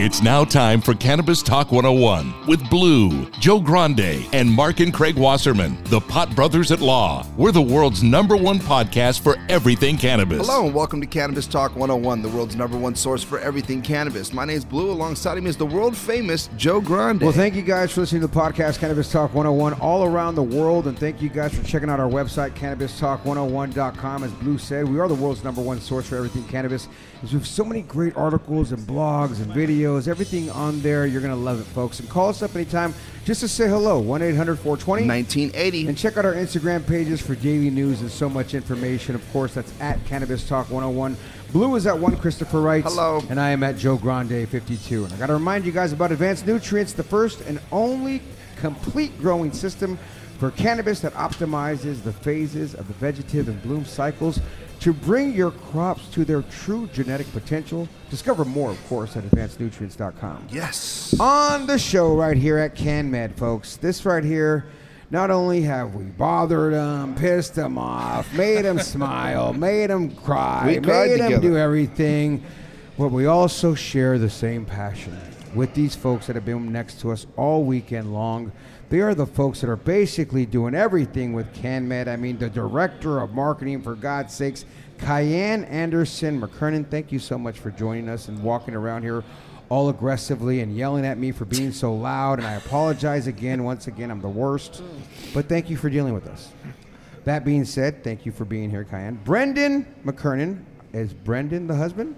It's now time for Cannabis Talk 101 with Blue, Joe Grande, and Mark and Craig Wasserman, the Pot Brothers at Law. We're the world's number one podcast for everything cannabis. Hello and welcome to Cannabis Talk 101, the world's number one source for everything cannabis. My name's Blue. Alongside me is the world famous Joe Grande. Well, thank you guys for listening to the podcast Cannabis Talk 101 all around the world. And thank you guys for checking out our website, CannabisTalk101.com. As Blue said, we are the world's number one source for everything cannabis. We have so many great articles and blogs and videos, everything on there. You're going to love it, folks. And call us up anytime just to say hello, 1 800 420 1980. And check out our Instagram pages for daily news and so much information. Of course, that's at Cannabis Talk 101. Blue is at one Christopher Wright. Hello. And I am at Joe Grande 52. And I got to remind you guys about Advanced Nutrients, the first and only complete growing system for cannabis that optimizes the phases of the vegetative and bloom cycles to bring your crops to their true genetic potential. Discover more, of course, at advancednutrients.com. Yes. On the show right here at CanMed, folks, this right here, not only have we bothered them, pissed them off, made them smile, made them cry, We made them do everything, but we also share the same passion with these folks that have been next to us all weekend long. They are the folks that are basically doing everything with CanMed. I mean, the director of marketing, for God's sakes, Cayenne Anderson McKernan. Thank you so much for joining us and walking around here all aggressively and yelling at me for being so loud. And I apologize again. Once again, I'm the worst. But thank you for dealing with us. That being said, thank you for being here, Cayenne. Brendan McKernan. Is Brendan the husband?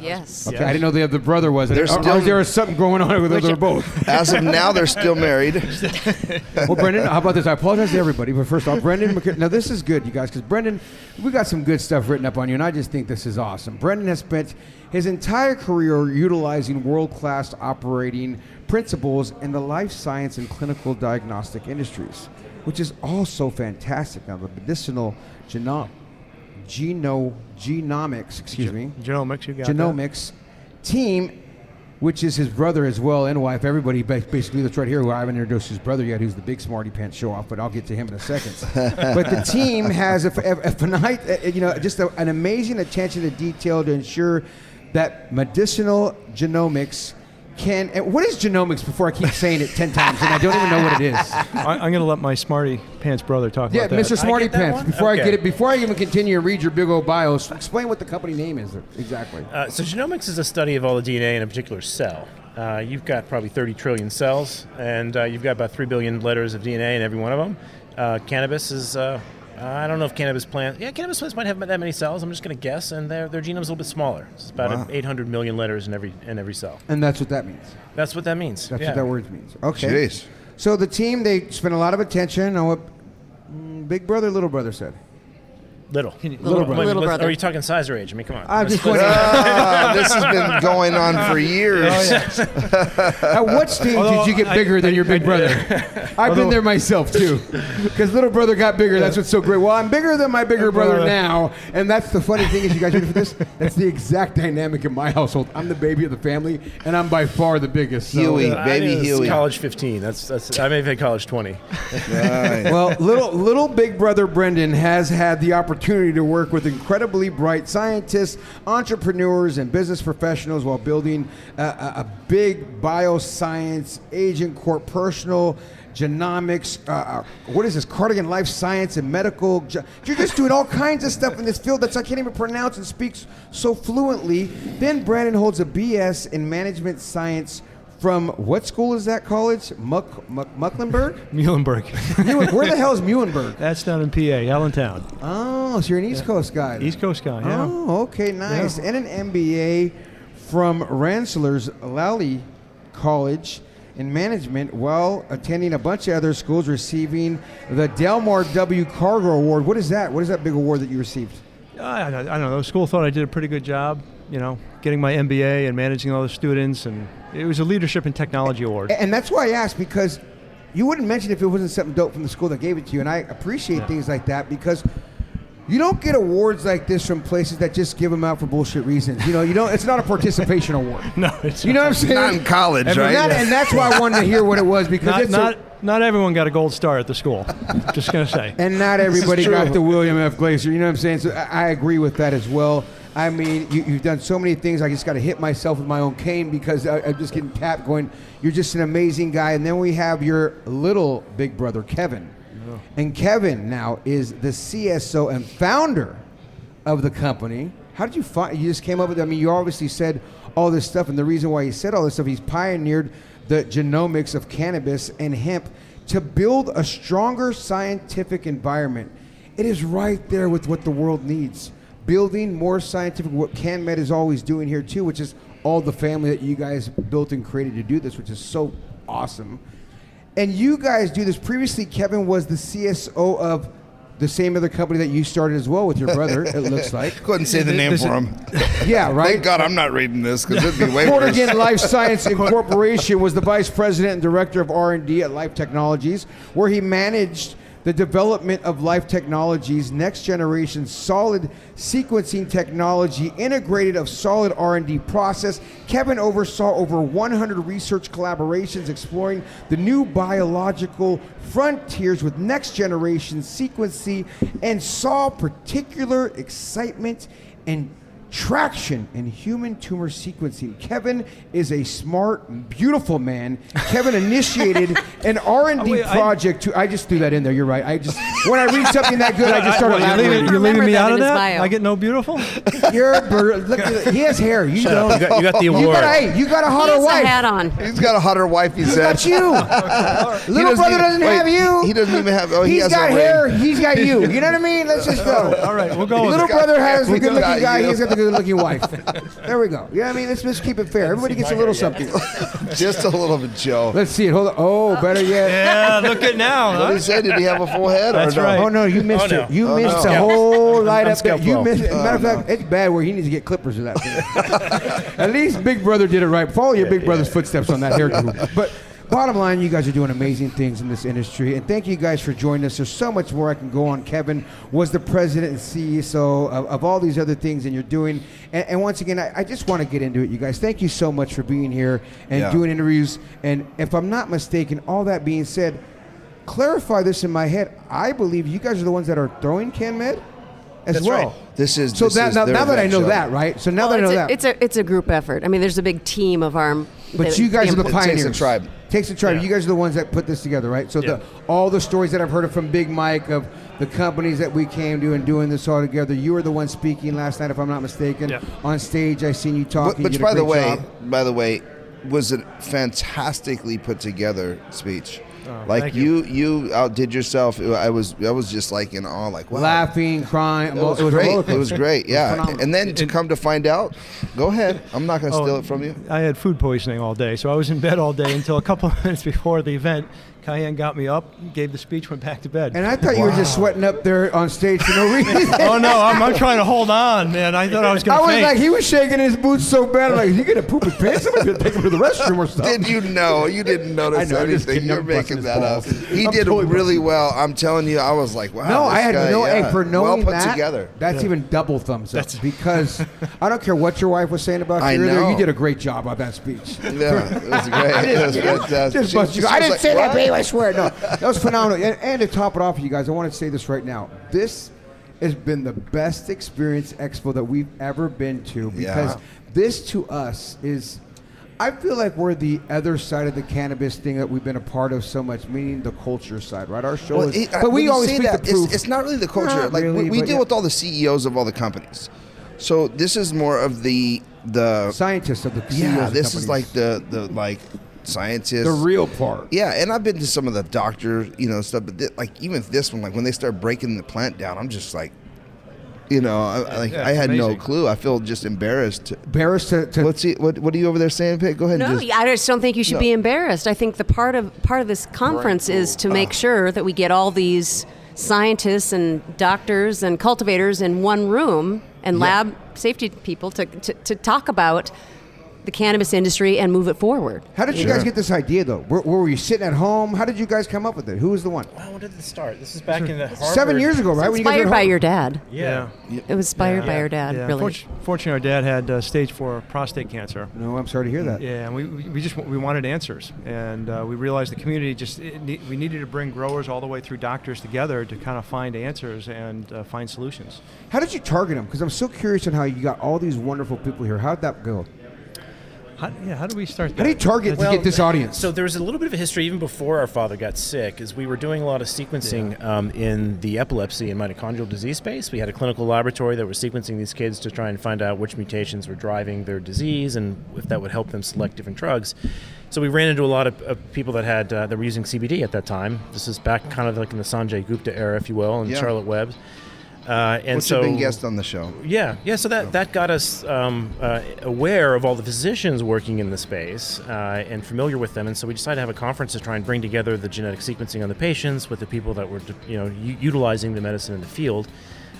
Yes. Okay, I didn't know the other brother was. They're Or, or still- there was something going on with Which- they're both. As of now, they're still married. well, Brendan, how about this? I apologize to everybody, but first off, Brendan, McK- now this is good, you guys, because Brendan, we got some good stuff written up on you, and I just think this is awesome. Brendan has spent his entire career utilizing world-class operating principles in the life science and clinical diagnostic industries, which is also fantastic. Now, the medicinal geno- geno- genomics, excuse me, Genomics, you got that. genomics team, which is his brother as well and wife. Everybody basically that's right here. Who I haven't introduced his brother yet, who's the big smarty pants show off, but I'll get to him in a second. but the team has a, a, a finite, you know, just a, an amazing attention to detail to ensure that medicinal genomics can. What is genomics? Before I keep saying it ten times and I don't even know what it is. I, I'm going to let my smarty pants brother talk Yeah, about that. Mr. Smarty Pants. one? Before I get it, before I even continue and read your big old bios, explain what the company name is exactly. Uh, so genomics is a study of all the DNA in a particular cell. Uh, you've got probably 30 trillion cells, and uh, you've got about 3 billion letters of DNA in every one of them. Uh, cannabis is, uh, I don't know if cannabis plants, yeah, cannabis plants might have that many cells. I'm just going to guess, and their, their genome's a little bit smaller. It's about Wow. 800 million letters in every in every cell. And that's what that means. That's what that means. That's yeah. what that word means. Okay. Jeez. So the team they spent a lot of attention on what mm, Big Brother, Little Brother said. Little. you- Little I brother. Little brother. Are you talking size or age? I mean, come on. I'm just let's- Ah, this has been going on for years. at what stage did you get I- bigger than I- your big I- brother? I've been there myself too, because little brother got bigger. That's what's so great. Well, I'm bigger than my bigger brother brother. now, and that's the funny thing is, you guys ready for this? That's the exact dynamic in my household. I'm the baby of the family, and I'm by far the biggest. so- Huey. I Baby think Huey. College 15. That's that's. I may have had college 20. Right. Well, little little big brother Brendan has had the opportunity to work with incredibly bright scientists, entrepreneurs, and business professionals while building a, a, big bioscience Agencourt personal genomics. Uh, uh, what is this? Courtagen Life Science and Medical. You're just doing all kinds of stuff in this field that I can't even pronounce and speaks so fluently. Then Brandon holds a BS in management science. From what school is that college? Muck, Muck, Mucklenburg? Muhlenberg. Where the hell is Muhlenberg? That's down in PA, Allentown. Oh, so you're an East Coast guy. East Coast guy, yeah. Oh, okay, nice. And an MBA from Rensselaer's Lally College in management while attending a bunch of other schools, receiving the Delmar W. Cargo Award. What is that? What is that big award that you received? I don't know. The school thought I did a pretty good job, you know, getting my MBA and managing all the students. And it was a Leadership and Technology Award. And that's why I asked because you wouldn't mention if it wasn't something dope from the school that gave it to you. And I appreciate things like that because you don't get awards like this from places that just give them out for bullshit reasons. You know, you don't. It's not a participation award. No, it's You know what I'm saying? Not in college, and right? that- and that's why I wanted to hear what it was because not, it's not, a, not everyone got a gold star at the school. Just going to say. and not everybody got the William F. Glazer. You know what I'm saying? So I, I agree with that as well. I mean, you, you've done so many things. I just got to hit myself with my own cane because I, I'm just getting tapped. Going, you're just an amazing guy. And then we have your little big brother, Kevin. And Kevin now is the CSO and founder of the company. How did you find? You just came up with. I mean, you obviously said all this stuff, and the reason why he said all this stuff, he's pioneered the genomics of cannabis and hemp to build a stronger scientific environment. It is right there with what the world needs. Building more scientific, what CanMed is always doing here too, which is all the family that you guys built and created to do this, which is so awesome. And you guys do this. Previously, Kevin was the CSO of the same other company that you started as well with your brother. it looks like. Couldn't say the name This is- for him. Yeah, right. Thank God I'm not reading this because it'd be way worse. Courtagen Life Science Incorporation was the vice president and director of R&D at Life Technologies, where he managed the development of Life Technologies' next generation solid sequencing technology integrated of solid R&D process. Kevin oversaw over 100 research collaborations exploring the new biological frontiers with next generation sequencing and saw particular excitement and traction in human tumor sequencing. Kevin is a smart, beautiful man. Kevin initiated an R&D Oh, wait, I- project to I just threw that in there. You're right. I just when I read something that good, I just start What, you're leaving, you're leaving me out of that? bio. I get no beautiful? You're a. Look he has hair. You don't. You got, you got the You award. got, hey, you got a He hotter has a wife. hat on. He's got a hotter wife, he He said. got you. He Little brother doesn't wait, have you. He, he doesn't even have. Oh, he He's has got a ring. hair. He's got you. You know what I mean? Let's just go. All right, we'll go Little brother has the good looking guy. He's got the good looking wife. There we go. Yeah, I mean? Let's just keep it fair. Everybody gets a little something. Just a little bit, Joe. Let's see it. Hold on. Oh, oh. better yet. Yeah, look at now. What huh? he said? Did he have a full head? That's or no? right. Oh no, you missed Oh, no. it. You Oh, missed no. the whole light I'm up. there. scalp You missed. As a oh, matter of fact, it's bad where he needs to get clippers of that thing. At least Big Brother did it right. Follow your Big Brother's footsteps on that hairdo. But bottom line, you guys are doing amazing things in this industry, and thank you guys for joining us. There's so much more I can go on. Kevin was the president and CEO of, of all these other things, and you're doing. And, and once again, I, I just want to get into it, you guys. Thank you so much for being here and Yeah. doing interviews. And if I'm not mistaken, all that being said clarify this in my head. I believe you guys are the ones that are throwing CanMed as That's well. right. This is. So this that, is now, their now that I know venture. that, right? So now Well, that I know it's, that, it's a it's a group effort. I mean, there's a big team of arm. but that- you guys are the the It takes a pioneers. tribe. Takes a tribe. Yeah. You guys are the ones that put this together, right? So Yeah. the all the stories that I've heard from Big Mike of the companies that we came to and doing this all together. You were the one speaking last night, if I'm not mistaken, Yeah. on stage. I seen you talking. Which, did a by the way, job. by the way, was a fantastically put together speech. Oh, like thank you. you, outdid yourself. I was, I was just like in awe, like wow. Laughing, crying. It was, great. It was great. It was Yeah. phenomenal. and then to come to find out, go ahead. I'm not going to Oh, steal it from you. I had food poisoning all day, so I was in bed all day until a couple of minutes before the event. Cayenne got me up, gave the speech, went back to bed. And I thought you were just sweating up there on stage for no reason. oh no, I'm, I'm trying to hold on, man. I thought I was going to was faint. like, he was shaking his boots so bad. I'm like, is he gonna poop his pants? I'm gonna take him to the restroom or something. Did you know? You didn't notice I know, I'm just anything. You're making his that up. He I'm did totally really busting. well. I'm telling you, I was like, wow. No, this I had guy, no. yeah, Hey, for knowing well put that, together. that's even double thumbs up because I don't care what your wife was saying about you I earlier. know. You did a great job on that speech. Yeah, it was great. It was fantastic. Just She- bust you. she I didn't say that, "What?" babe. I swear. No, that was phenomenal. And, and to top it off, you guys, I want to say this right now. This has been the best experience expo that we've ever been to because Yeah. this to us is. I feel like we're the other side of the cannabis thing that we've been a part of so much, meaning the culture side, right? Our show Well, is, it- but we always say speak that. It's, it's not really the culture. Not like really, we, we deal yeah. with all the CEOs of all the companies, so this is more of the the scientists of the CEOs yeah. This is like the the like scientists. the real part. Yeah, and I've been to some of the doctor, you know, stuff. But th- like even this one, like when they start breaking the plant down, I'm just like, you know, I, I- like Yeah, I it's had no clue. I feel just embarrassed. Embarrassed to, to what's he, what What are you over there saying, Pete? Go ahead. No, and just, I just don't think you should No. be embarrassed. I think the part of part of this conference is to make sure that we get all these scientists and doctors and cultivators in one room and lab safety people to, to, to talk about the cannabis industry and move it forward. How did you guys get this idea, though? Where, where were you sitting at home? How did you guys come up with it? Who was the one? Wow, when did this start? This is back in the Harvard. Seven years ago, right? When you were Inspired by your dad. Yeah. It was inspired by your dad, yeah. really. Fortu- fortunately, our dad had uh, stage four prostate cancer. No, I'm sorry to hear that. Yeah, and we, we we just we wanted answers, and uh, we realized the community just it ne- we needed to bring growers all the way through doctors together to kind of find answers and uh, find solutions. How did you target them? Because I'm so curious on how you got all these wonderful people here. How did that go? How, yeah, how do we start? How do you that? target to get this audience? So there was a little bit of a history even before our father got sick, as we were doing a lot of sequencing um, in the epilepsy and mitochondrial disease space. We had a clinical laboratory that was sequencing these kids to try and find out which mutations were driving their disease and if that would help them select different drugs. So we ran into a lot of, of people that had uh, that were using CBD at that time. This is back kind of like in the Sanjay Gupta era, if you will, and Yeah. Charlotte Webb. Uh, and so been guest on the show. yeah, yeah. So that, that got us um, uh, aware of all the physicians working in the space uh, and familiar with them, and so we decided to have a conference to try and bring together the genetic sequencing on the patients with the people that were, you know, u- utilizing the medicine in the field.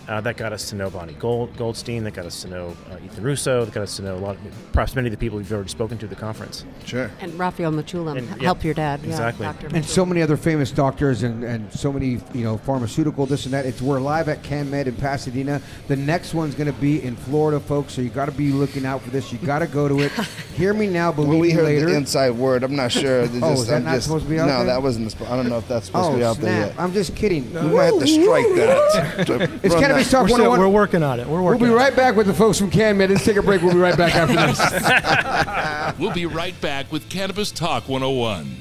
Uh, that got us to know Bonnie Gold, Goldstein. That got us to know uh, Ethan Russo. That got us to know a lot, of, perhaps many of the people we've already spoken to at the conference. Sure. And Raphael Mechoulam And- yeah, helped your dad. exactly. Yeah, and so many other famous doctors and, and so many you know pharmaceutical this and that. It's we're live at CanMed in Pasadena. The next one's going to be in Florida, folks. So you got to be looking out for this. You got to go to it. Hear me now, believe Well, we me heard later. the inside word. I'm not sure. It's Oh, just- is that I'm not just- supposed to be out No, there? that wasn't. the sp- I don't know if that's supposed oh to be out there snap! yet. I'm just kidding. we might have to strike that. to It's run Cannabis. Talk We're, still, 101. we're working on it. We're We'll be on it. right back with the folks from CanMed. Let's take a break. We'll be right back after this. We'll be right back with Cannabis Talk 101.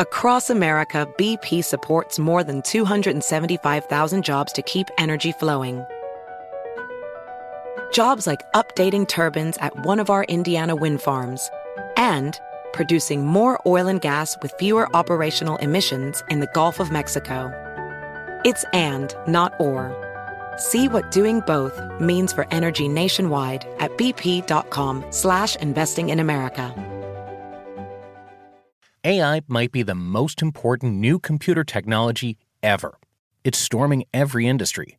Across America, BP supports more than 275,000 jobs to keep energy flowing. Jobs like updating turbines at one of our Indiana wind farms and producing more oil and gas with fewer operational emissions in the Gulf of Mexico. It's and, not or. See what doing both means for energy nationwide at bp.com slash investing in America. AI might be the most important new computer technology ever. It's storming every industry,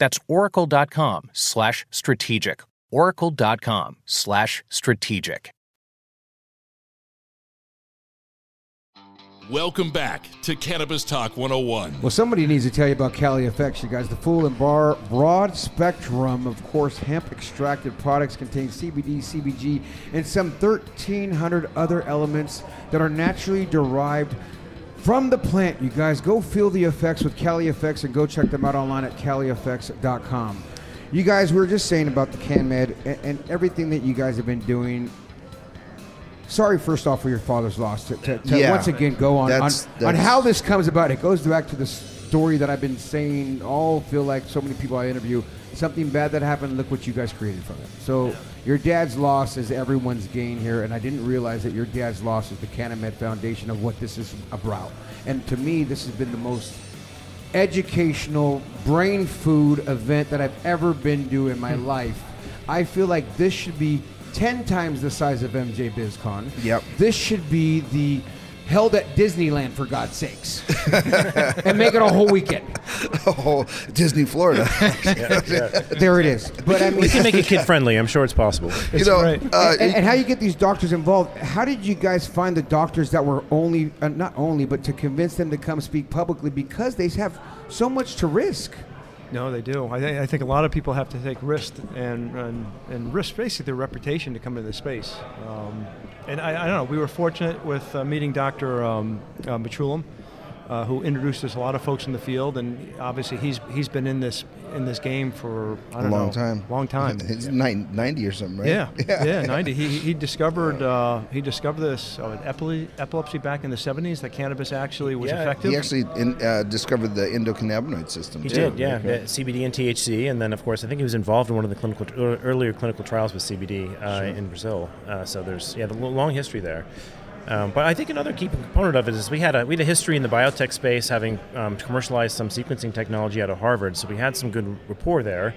That's oracle.com slash strategic. oracle.com slash strategic. Welcome back to Cannabis Talk 101. Well, somebody needs to tell you about Cali Effects, you guys. The full and bar broad spectrum, of course, hemp extracted products contain CBD, CBG, and some 1,300 other elements that are naturally derived from the plant. You guys go feel the effects with Cali Effects and go check them out online at calieffects.com. You guys, we were just saying about the CanMed and, and everything that you guys have been doing. Sorry, first off, for your father's loss. To, to, to Yeah. once again go on, on, That's- on how this comes about. It goes back to the story that I've been saying. All feel like so many people I interview. Something bad that happened. Look what you guys created from it. So your dad's loss is everyone's gain here, and I didn't realize that your dad's loss is the CanMed Foundation of what this is about. And to me, this has been the most educational brain food event that I've ever been to in my hmm. life. I feel like this should be 10 times the size of MJ BizCon. Yep. This should be the held at Disneyland for God's sakes. and make it a whole weekend. Oh, Disney, Florida. There it is. But I mean We can make it kid friendly. I'm sure it's possible. you know, great. uh, and, and how you get these doctors involved? How did you guys find the doctors that were only, uh, not only, but to convince them to come speak publicly because they have so much to risk? No, they do. I, th- I think a lot of people have to take risks and, and, and risk basically their reputation to come into the space. Um, and I, I don't know, we were fortunate with uh, meeting Dr. Um, uh, Mechoulam, uh, who introduced us a lot of folks in the field, and obviously he's he's been in this in this game for I a don't long know, time. long time. It's nine- 90 or something, right? Yeah, yeah, 90. He, he discovered uh, he discovered this uh, epilepsy, epilepsy back in the 70s. That cannabis actually was Yeah, effective. He actually in, uh, discovered the endocannabinoid system. He too. did, yeah. yeah, CBD and THC, and then of course I think he was involved in one of the clinical er, earlier clinical trials with CBD uh, in Brazil. Uh, so there's yeah, the long history there. Um, but I think another key component of it is we had a we had a history in the biotech space, having um, commercialized some sequencing technology out of Harvard. So we had some good rapport there.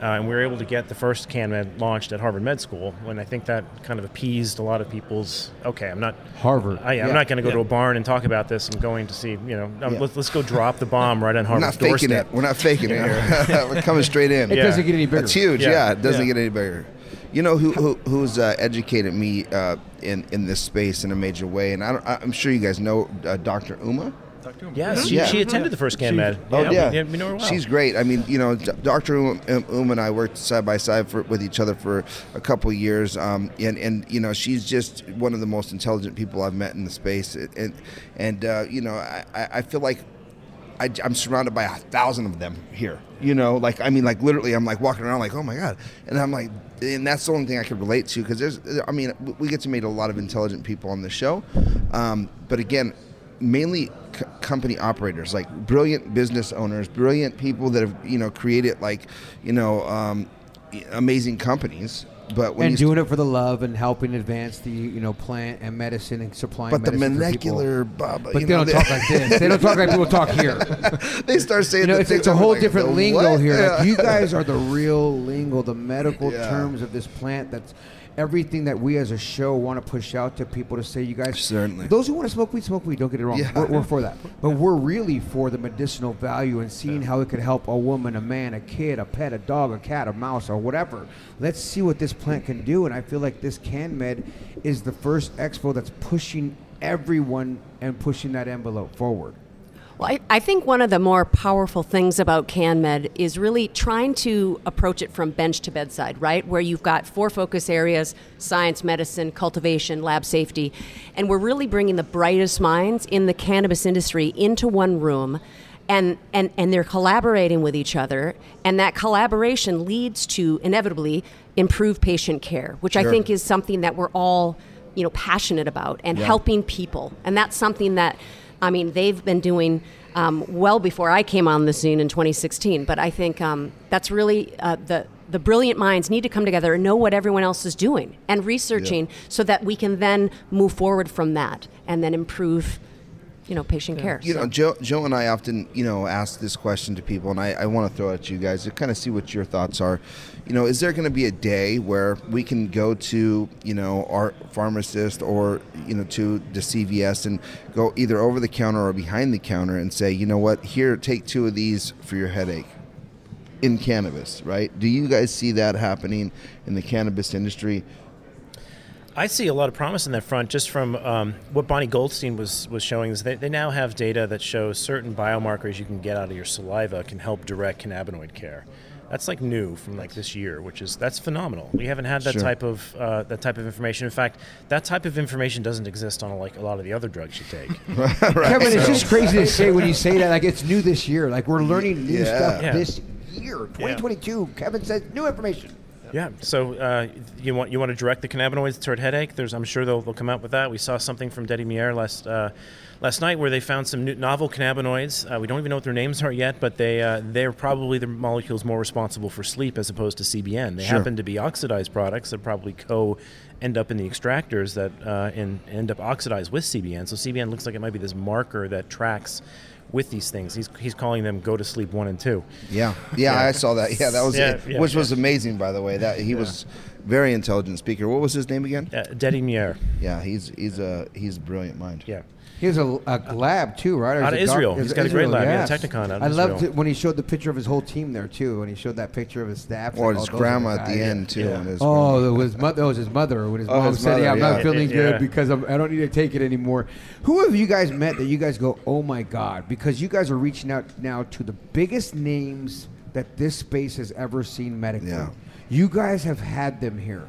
Uh, and we were able to get the first CanMed launched at Harvard Med School. When I think that kind of appeased a lot of people's. Okay, I'm not Harvard. I, I'm Yeah. not going to go to a barn and talk about this. I'm going to see, you know, um, Yeah. let's, let's go drop the bomb right on Harvard. We're not faking doorstep. it. We're not faking it. We're coming straight in. It Yeah. doesn't get any bigger. It's huge. Yeah. Yeah, it doesn't Yeah. get any bigger. You know who, who who's uh, educated me uh, in in this space in a major way, and I don't, I'm sure you guys know uh, Dr. Uma. Yes, she, Yeah. she attended the first CanMed. Oh yeah, we, we know her well. she's great. I mean, you know, Dr. Um, um, Um and I worked side by side for, with each other for a couple of years, um, and and you know, she's just one of the most intelligent people I've met in the space, and and uh, you know, I, I I feel like I, am surrounded by a thousand of them here. You know, like I mean, like literally, I'm like walking around, like, oh my god, and I'm like, and that's the only thing I could relate to because there's, I mean, we get to meet a lot of intelligent people on the show, um, but again, mainly c- company operators, like brilliant business owners, brilliant people that have you know created like, you know, um, amazing companies. But when and you doing it for the love and helping advance the you know plant and medicine and supplying. but the medicine for people. molecular, Baba, But you they know, don't talk like this. They don't talk like people talk here. they start saying You know, it's, it's a whole like, different lingo what? here. Like, you guys are the real lingo, the medical Yeah. terms of this plant. That's everything that we as a show want to push out to people to say, you guys. Certainly. Those who want to smoke weed, smoke weed. Don't get it wrong. Yeah. We're, we're for that. But we're really for the medicinal value and seeing how it could help a woman, a man, a kid, a pet, a dog, a cat, a mouse, or whatever. Let's see what this plant can do. And I feel like this CanMed is the first expo that's pushing everyone and pushing that envelope forward. Well, I, I think one of the more powerful things about CanMed is really trying to approach it from bench to bedside, right? Where you've got four focus areas science, medicine, cultivation, lab safety. And we're really bringing the brightest minds in the cannabis industry into one room. And, and, and they're collaborating with each other, and that collaboration leads to inevitably improved patient care, which I think is something that we're all you know passionate about and helping people and that's something that i mean they've been doing um, well before i came on the scene in 2016 but i think um, that's really uh, the the brilliant minds need to come together and know what everyone else is doing and researching so that we can then move forward from that and then improve you know patient care. You so. know, Joe, Joe and I often, you know, ask this question to people, and I, I want to throw it at you guys to kind of see what your thoughts are. You know, is there going to be a day where we can go to, you know, our pharmacist or, you know, to the CVS and go either over the counter or behind the counter and say, you know what, here, take two of these for your headache in cannabis, right? Do you guys see that happening in the cannabis industry? I see a lot of promise in that front just from um, what Bonnie Goldstein was, was showing is they, they now have data that shows certain biomarkers you can get out of your saliva can help direct cannabinoid care. That's like new from like this year, which is that's phenomenal. We haven't had that Sure. type of uh, that type of information. In fact, that type of information doesn't exist on like a lot of the other drugs you take. Kevin, it's just crazy to say when you say that. Like it's new this year. Like we're learning new Yeah. stuff Yeah. this year, 2022. Kevin says new information. Yeah. So uh, you want you want to direct the cannabinoids toward headache? There's I'm sure they'll, they'll come out with that. We saw something from Dedi Meiri last uh, last night where they found some new, novel cannabinoids. Uh, we don't even know what their names are yet, but they uh, they're probably the molecules more responsible for sleep as opposed to CBN. They Sure. happen to be oxidized products that probably co end up in the extractors that uh, and end up oxidized with CBN. So CBN looks like it might be this marker that tracks with these things. He's, he's calling them go to sleep one and two. Yeah, yeah, I saw that. Yeah, that was Yeah, it, yeah, which yeah. was amazing, by the way. That he was very intelligent speaker. What was his name again? Uh, Dedi Meiri. Yeah, he's he's a he's a brilliant mind. Yeah. He has a, a lab too, right? Or Out of it doc- Israel. is He's it got a great Israel? lab. Yeah, Technion out of I loved Israel. it when he showed the picture of his whole team there too, and he showed that picture of his staff. Or Like, his oh, those are the grandma at the guys. end too. Yeah. his Oh, grandma. it was mother. That was his mother. When his Oh, mom his said, mother, "Yeah, I'm yeah. not feeling Yeah. good because I'm, I don't need to take it anymore." Who have you guys met that you guys go, "Oh my god"? Because you guys are reaching out now to the biggest names that this space has ever seen medically. Yeah. You guys have had them here,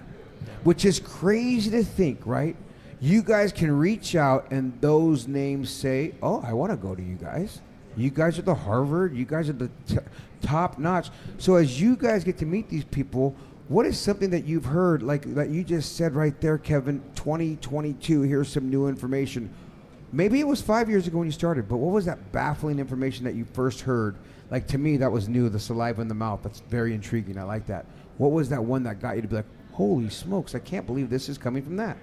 which is crazy to think, right? You guys can reach out and those names say, "Oh, I want to go to you guys." You guys are the Harvard. You guys are the t- top notch. So as you guys get to meet these people, what is something that you've heard, like that you just said right there, Kevin? 2022. Here's some new information. Maybe it was five years ago when you started, but what was that baffling information that you first heard? Like to me, that was new. The saliva in the mouth. That's very intriguing. I like that. What was that one that got you to be like, "Holy smokes! I can't believe this is coming from that."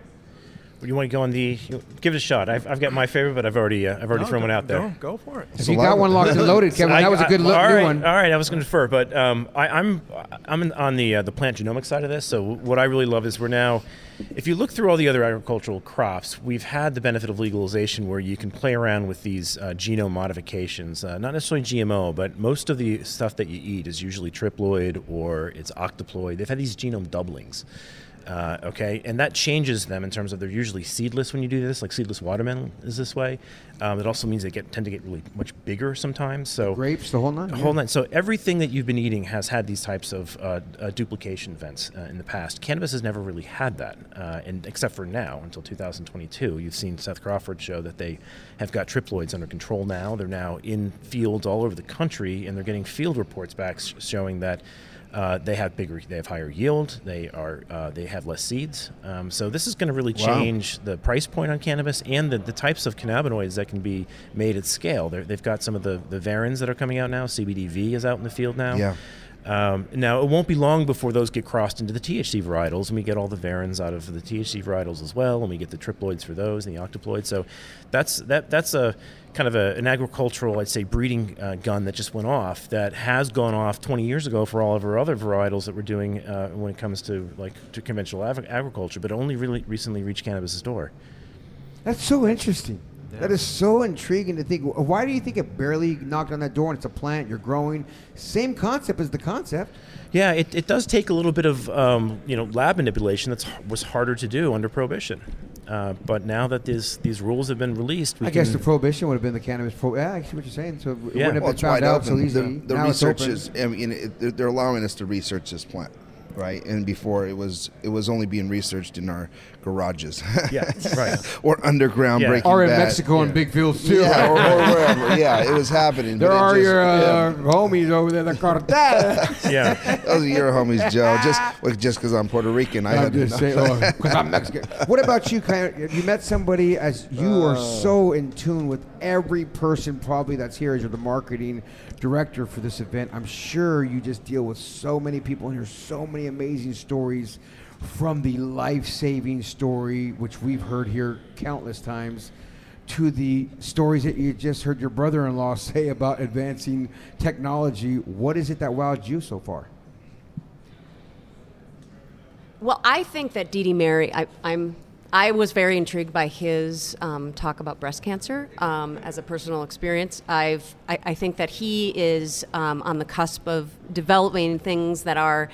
You want to go on the? you- Give it a shot. I've, I've got my favorite, but I've already uh, I've already No, thrown go, one out there. Go, go for it. If you got one locked and loaded, Kevin, I- that was a good I- look, all right, one. All right, I was going to defer, but um, I, I'm I'm in, on the uh, the plant genomic side of this. So what I really love is we're now, if you look through all the other agricultural crops, we've had the benefit of legalization where you can play around with these uh, genome modifications. Uh, not necessarily GMO, but most of the stuff that you eat is usually triploid or it's octoploid. They've had these genome doublings. Uh, okay, and that changes them in terms of they're usually seedless when you do this, like seedless watermelon is this way. Um, it also means they get tend to get really much bigger sometimes. So Grapes, the whole nine. the whole nine. So everything that you've been eating has had these types of uh, uh, duplication events uh, in the past. Cannabis has never really had that, uh, and except for now until 2022. You've seen Seth Crawford show that they have got triploids under control now. They're now in fields all over the country, and they're getting field reports back showing that. Uh, they have bigger, they have higher yield. They are, uh, they have less seeds. Um, so this is going to really change the price point on cannabis and the, the types of cannabinoids that can be made at scale. They're, they've got some of the the varins that are coming out now. CBDV is out in the field now. Yeah. Um, now it won't be long before those get crossed into the THC varietals, and we get all the varins out of the THC varietals as well, and we get the triploids for those and the octoploids. So that's that that's a kind of a, an agricultural, I'd say, breeding uh, gun that just went off that has gone off 20 years ago for all of our other varietals that we're doing uh, when it comes to like to conventional ag- agriculture, but only really recently reached cannabis's door. That's so interesting. That is so intriguing to think. Why do you think it barely knocked on that door and it's a plant, you're growing? Same concept as the concept. Yeah, it, it does take a little bit of um, you know lab manipulation that was harder to do under prohibition. Uh, but now that these these rules have been released, we I guess the prohibition would have been the cannabis. Pro- yeah, I see what you're saying. So it Yeah. wouldn't have Well, been it's found out so open. easily. The, the now research is. I mean, it, they're- they're allowing us to research this plant, right? And before it was, it was only being researched in our garages. Yeah, right. or underground Yeah. breaking Or in Bad. Mexico in big fields too. Yeah, or, or wherever. Yeah, it was happening. There but it are just- your uh, yeah. homies over there, the cartel. yeah. Those are your homies, Joe. Just well, just because I'm Puerto Rican, I I'm had to just know. saying, because I'm Mexican. What about you, Kyle? You met somebody as you are so in tune with every person probably that's here as you're the marketing director for this event. I'm sure you just deal with so many people and hear so many amazing stories from the life-saving story, which we've heard here countless times, to the stories that you just heard your brother-in-law say about advancing technology. What is it that wowed you so far? Well, I think that Dedi Meiri, I, I'm, I was very intrigued by his um, talk about breast cancer um, as a personal experience. I've, I, I think that he is um, on the cusp of developing things that are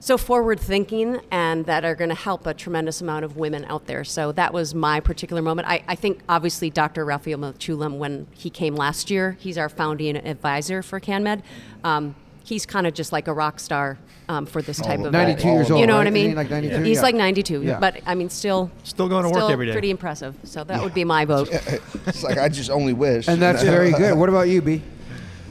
so forward thinking and that are going to help a tremendous amount of women out there. So that was my particular moment. I, I think obviously Dr. Raphael Mechoulam, when he came last year, he's our founding advisor for CanMed. Um, he's kind of just like a rock star um, for this type of 92 years old. You know right? what I mean? like 92? He's Yeah. like 92, Yeah. but I mean, still, Still going to work every day. pretty impressive. So that would be my vote. It's like I just only wish. And that's very good. What about you, B?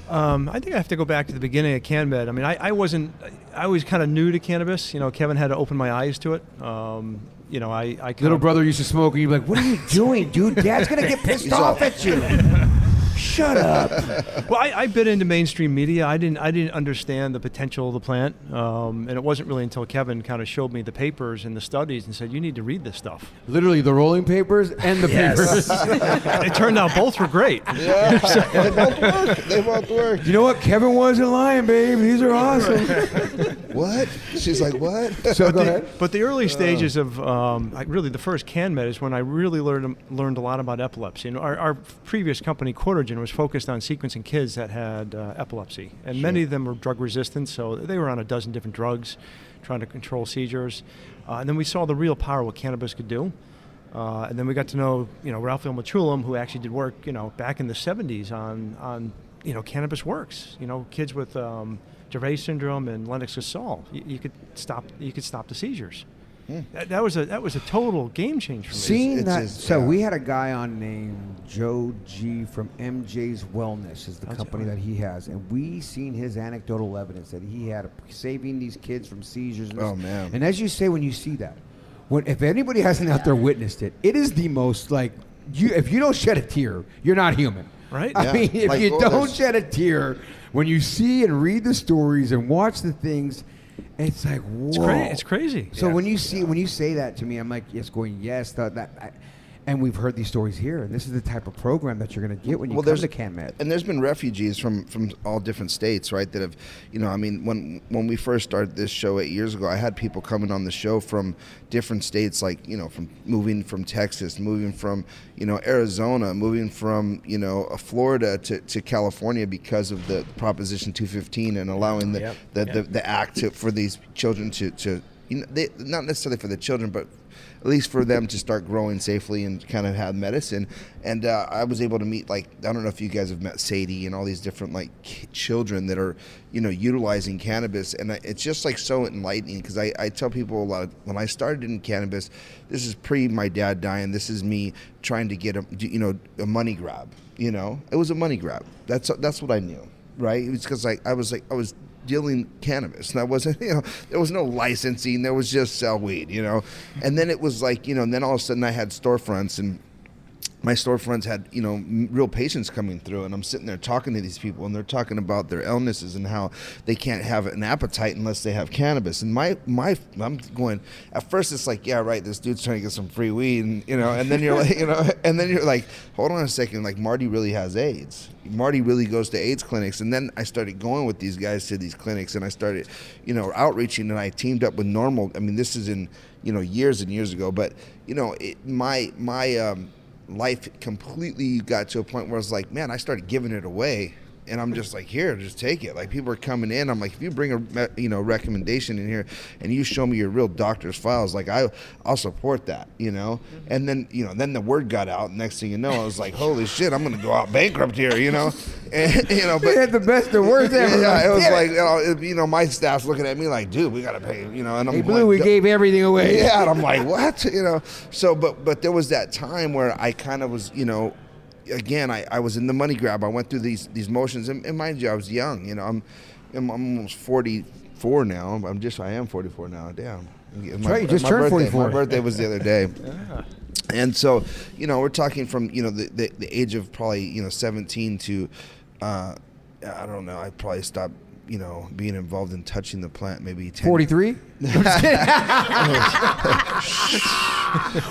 Um, I think I have to go back to the beginning of CanMed. I mean, I, I wasn't, I was kind of new to cannabis. You know, Kevin had to open my eyes to it. Um, you know, I, I Little brother used to smoke, and you'd be like, "What are you doing, dude? Dad's gonna get pissed off at you." Shut up. Well, I, I bit into mainstream media. I didn't, I didn't understand the potential of the plant, um, and it wasn't really until Kevin kind of showed me the papers and the studies and said, "You need to read this stuff." Literally, the rolling papers and the papers. it turned out both were great. Yeah, they both work. They both work. You know what? Kevin wasn't lying, babe. These are awesome. What? She's like, what? So go the, ahead. But the early stages of um, like really the first CanMed is when I really learned learned a lot about epilepsy. And our, our previous company, Courtagen, was focused on sequencing kids that had uh, epilepsy, and many of them were drug resistant, so they were on a dozen different drugs, trying to control seizures. Uh, and then we saw the real power what cannabis could do. Uh, and then we got to know, you know, Ralph Mechoulam, who actually did work, you know, back in the 70s on, on you know, cannabis works. You know, kids with um, Dravet syndrome and Lennox-Gastaut, you, you could stop, you could stop the seizures. That, that was a that was a total game change for me. Seeing it's that, just- so yeah. we had a guy on named Joe G from MJ's Wellness, is the That's company right. that he has, and we seen his anecdotal evidence that he had saving these kids from seizures. And Oh, this- man. And as you say, when you see that, when if anybody hasn't out there witnessed it, it is the most like you. If you don't shed a tear, you're not human. Right? I Yeah. mean, if Like, you oh, don't shed a tear when you see and read the stories and watch the things, it's like whoa. It's, cra- it's crazy. So Yeah. when you see when you say that to me, I'm like, yes, going yes, that, that and we've heard these stories here, and this is the type of program that you're going to get when you Well, come there's to CanMed. and there's been refugees from from all different states, right? That have, you know, I mean, when when we first started this show eight years ago, I had people coming on the show from different states, like you know, from moving from Texas, moving from you know Arizona, moving from you know uh, Florida to, to California because of the Proposition 215 and allowing the Yep. the, Yep. the, the act to, for these children to to you know they, not necessarily for the children, but at least for them to start growing safely and kind of have medicine. And uh, I was able to meet like I don't know if you guys have met Sadie and all these different like children that are you know utilizing cannabis, and it's just like so enlightening because I, I tell people a lot of, when I started in cannabis, this is pre my dad dying. This is me trying to get a you know a money grab. You know, it was a money grab. That's that's what I knew, right? It was because like I was like I was dealing cannabis. And I wasn't, you know, there was no licensing. There was just sell weed, you know. And then it was like, you know, and then all of a sudden I had storefronts and my storefronts had, you know, real patients coming through. And I'm sitting there talking to these people and they're talking about their illnesses and how they can't have an appetite unless they have cannabis. And my, my, I'm going, at first it's like, yeah, right, this dude's trying to get some free weed. And, you know, and then you're like, you know, and then you're like, hold on a second, like Marty really has AIDS. Marty really goes to AIDS clinics. And then I started going with these guys to these clinics and I started, you know, outreaching and I teamed up with NORML. I mean, this is in, you know, years and years ago, but, you know, it, my, my, um, life completely got to a point where I was like, man, I started giving it away. And I'm just like, here, just take it. Like people are coming in. I'm like, if you bring a you know recommendation in here and you show me your real doctor's files, like I I'll support that, you know. Mm-hmm. And then you know, then the word got out. Next thing you know, I was like, holy shit, I'm gonna go out bankrupt here, you know. And you know, but had the best and worst ever. yeah, it was like you know, it- you know, my staff's looking at me like, dude, we gotta pay, you know. And I'm hey, like, Blue, we gave everything away. yeah, and I'm like, what? You know. So, but but there was that time where I kind of was, you know, again, I, I was in the money grab. I went through these these motions, and, and mind you, I was young. You know, I'm I'm, I'm almost 44 now. I'm just I am 44 now. Damn. My, right, you just my turned birthday, 44. My birthday was the other day. yeah. And so, you know, we're talking from you know the, the, the age of probably you know 17 to, uh, I don't know. I probably stopped you know being involved in touching the plant maybe 10, 43?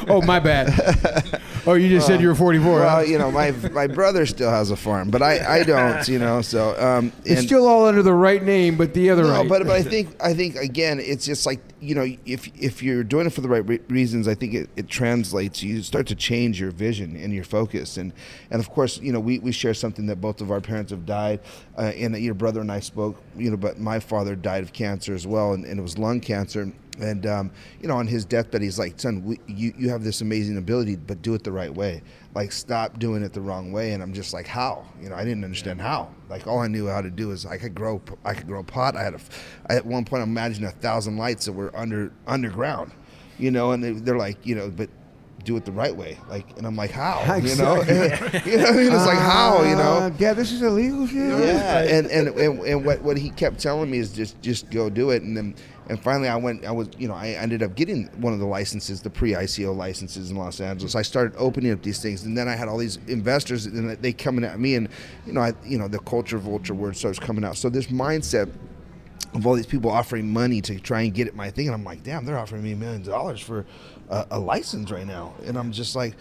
oh, my bad. Oh, you just said you were 44. Well, huh? you know, my my brother still has a farm, but I, I don't. You know, so um, it's still all under the right name, but the other no, right. but but I think I think again, it's just like you know, if if you're doing it for the right re- reasons, I think it, it translates. You start to change your vision and your focus, and and of course, you know, we, we share something that both of our parents have died, uh, and your brother and I spoke, you know, but my father died of cancer as well, and, and it was lung cancer. And um, you know, on his deathbed, he's like, "Son, we, you you have this amazing ability, but do it the right way. Like, stop doing it the wrong way." And I'm just like, "How?" You know, I didn't understand how. Like, all I knew how to do is I could grow, I could grow pot. I had a, I at one point I imagined a thousand lights that were under underground, you know, and they, they're like, you know, but do it the right way. Like, and I'm like, how? You know, Exactly. you know, what I mean, it's like how, you know. Uh, yeah, this is illegal shit. Yeah, and, and and and what what he kept telling me is just just go do it, and then and finally I went. I was you know I ended up getting one of the licenses, the pre ICO licenses in Los Angeles. I started opening up these things, and then I had all these investors, and they coming at me, and you know I you know the culture vulture word starts coming out. So this mindset of all these people offering money to try and get at my thing, and I'm like, damn, they're offering me millions of dollars for a, a license right now, and I'm just like,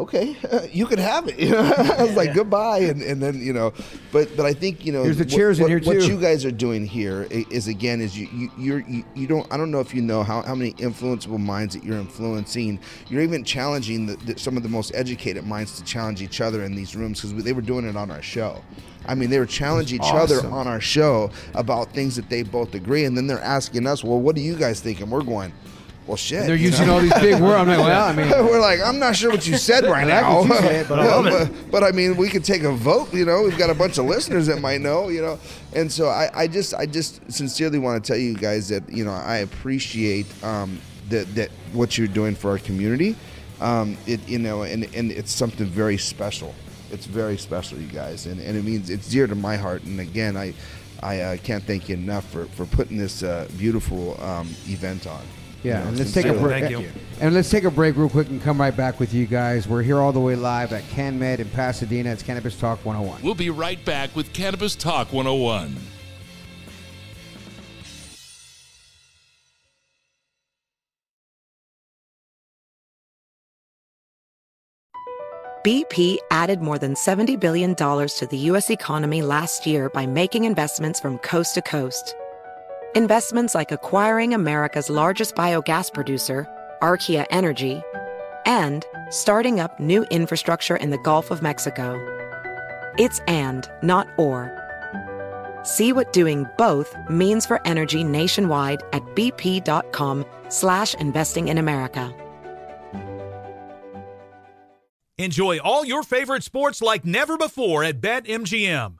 okay, you can have it. You know, I was like, goodbye, and, and then you know, but but I think you know, Here's the what- in here, what too. you guys are doing here is again is you you you're, you you don't I don't know if you know how, how many influenceable minds that you're influencing. You're even challenging the, the, some of the most educated minds to challenge each other in these rooms because they were doing it on our show. I mean, they were challenging each other on our show about things that they both agree, and then they're asking us, "Well, what do you guys think?" And we're going, "Well, shit." They're using know? all these big words. I'm like, well, I mean, we're like, I'm not sure what you said right now, said, but I Yeah, love it. but, but I mean, we could take a vote. You know, we've got a bunch of listeners that might know. You know, and so I, I just, I just sincerely want to tell you guys that you know I appreciate um, that that what you're doing for our community. Um, it, you know, and and it's something very special. It's very special, you guys, and, and it means it's dear to my heart. And again, I, I uh, can't thank you enough for, for putting this uh, beautiful um, event on. Yeah, You and let's take a break. Thank you. And let's take a break real quick and come right back with you guys. We're here all the way live at CanMed in Pasadena. It's Cannabis Talk 101. We'll be right back with Cannabis Talk 101. BP added more than $70 billion to the U.S. economy last year by making investments from coast to coast. Investments like acquiring America's largest biogas producer, Archaea Energy, and starting up new infrastructure in the Gulf of Mexico. It's and, not or. See what doing both means for energy nationwide at bp.com slash investing in America. Enjoy all your favorite sports like never before at BetMGM.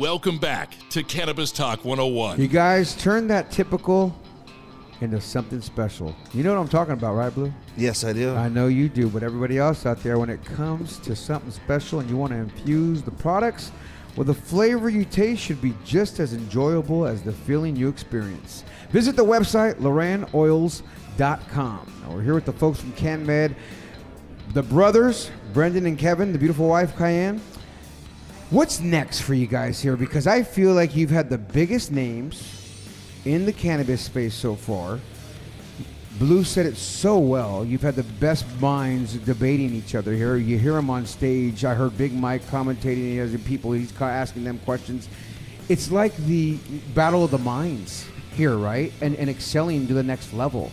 Welcome back to Cannabis Talk 101. You guys turn that typical into something special. You know what I'm talking about, right, Blue? Yes, I do. I know you do, but everybody else out there, when it comes to something special and you want to infuse the products, well, the flavor you taste should be just as enjoyable as the feeling you experience. Visit the website, lorannoils.com. Now, we're here with the folks from CanMed, the brothers, Brendan and Kevin, the beautiful wife, Cayenne. What's next for you guys here? Because I feel like you've had the biggest names in the cannabis space so far. Blue said it so well. You've had the best minds debating each other here. You hear him on stage. I heard Big Mike commentating. He has people. He's asking them questions. It's like the battle of the minds here, right? And and excelling to the next level.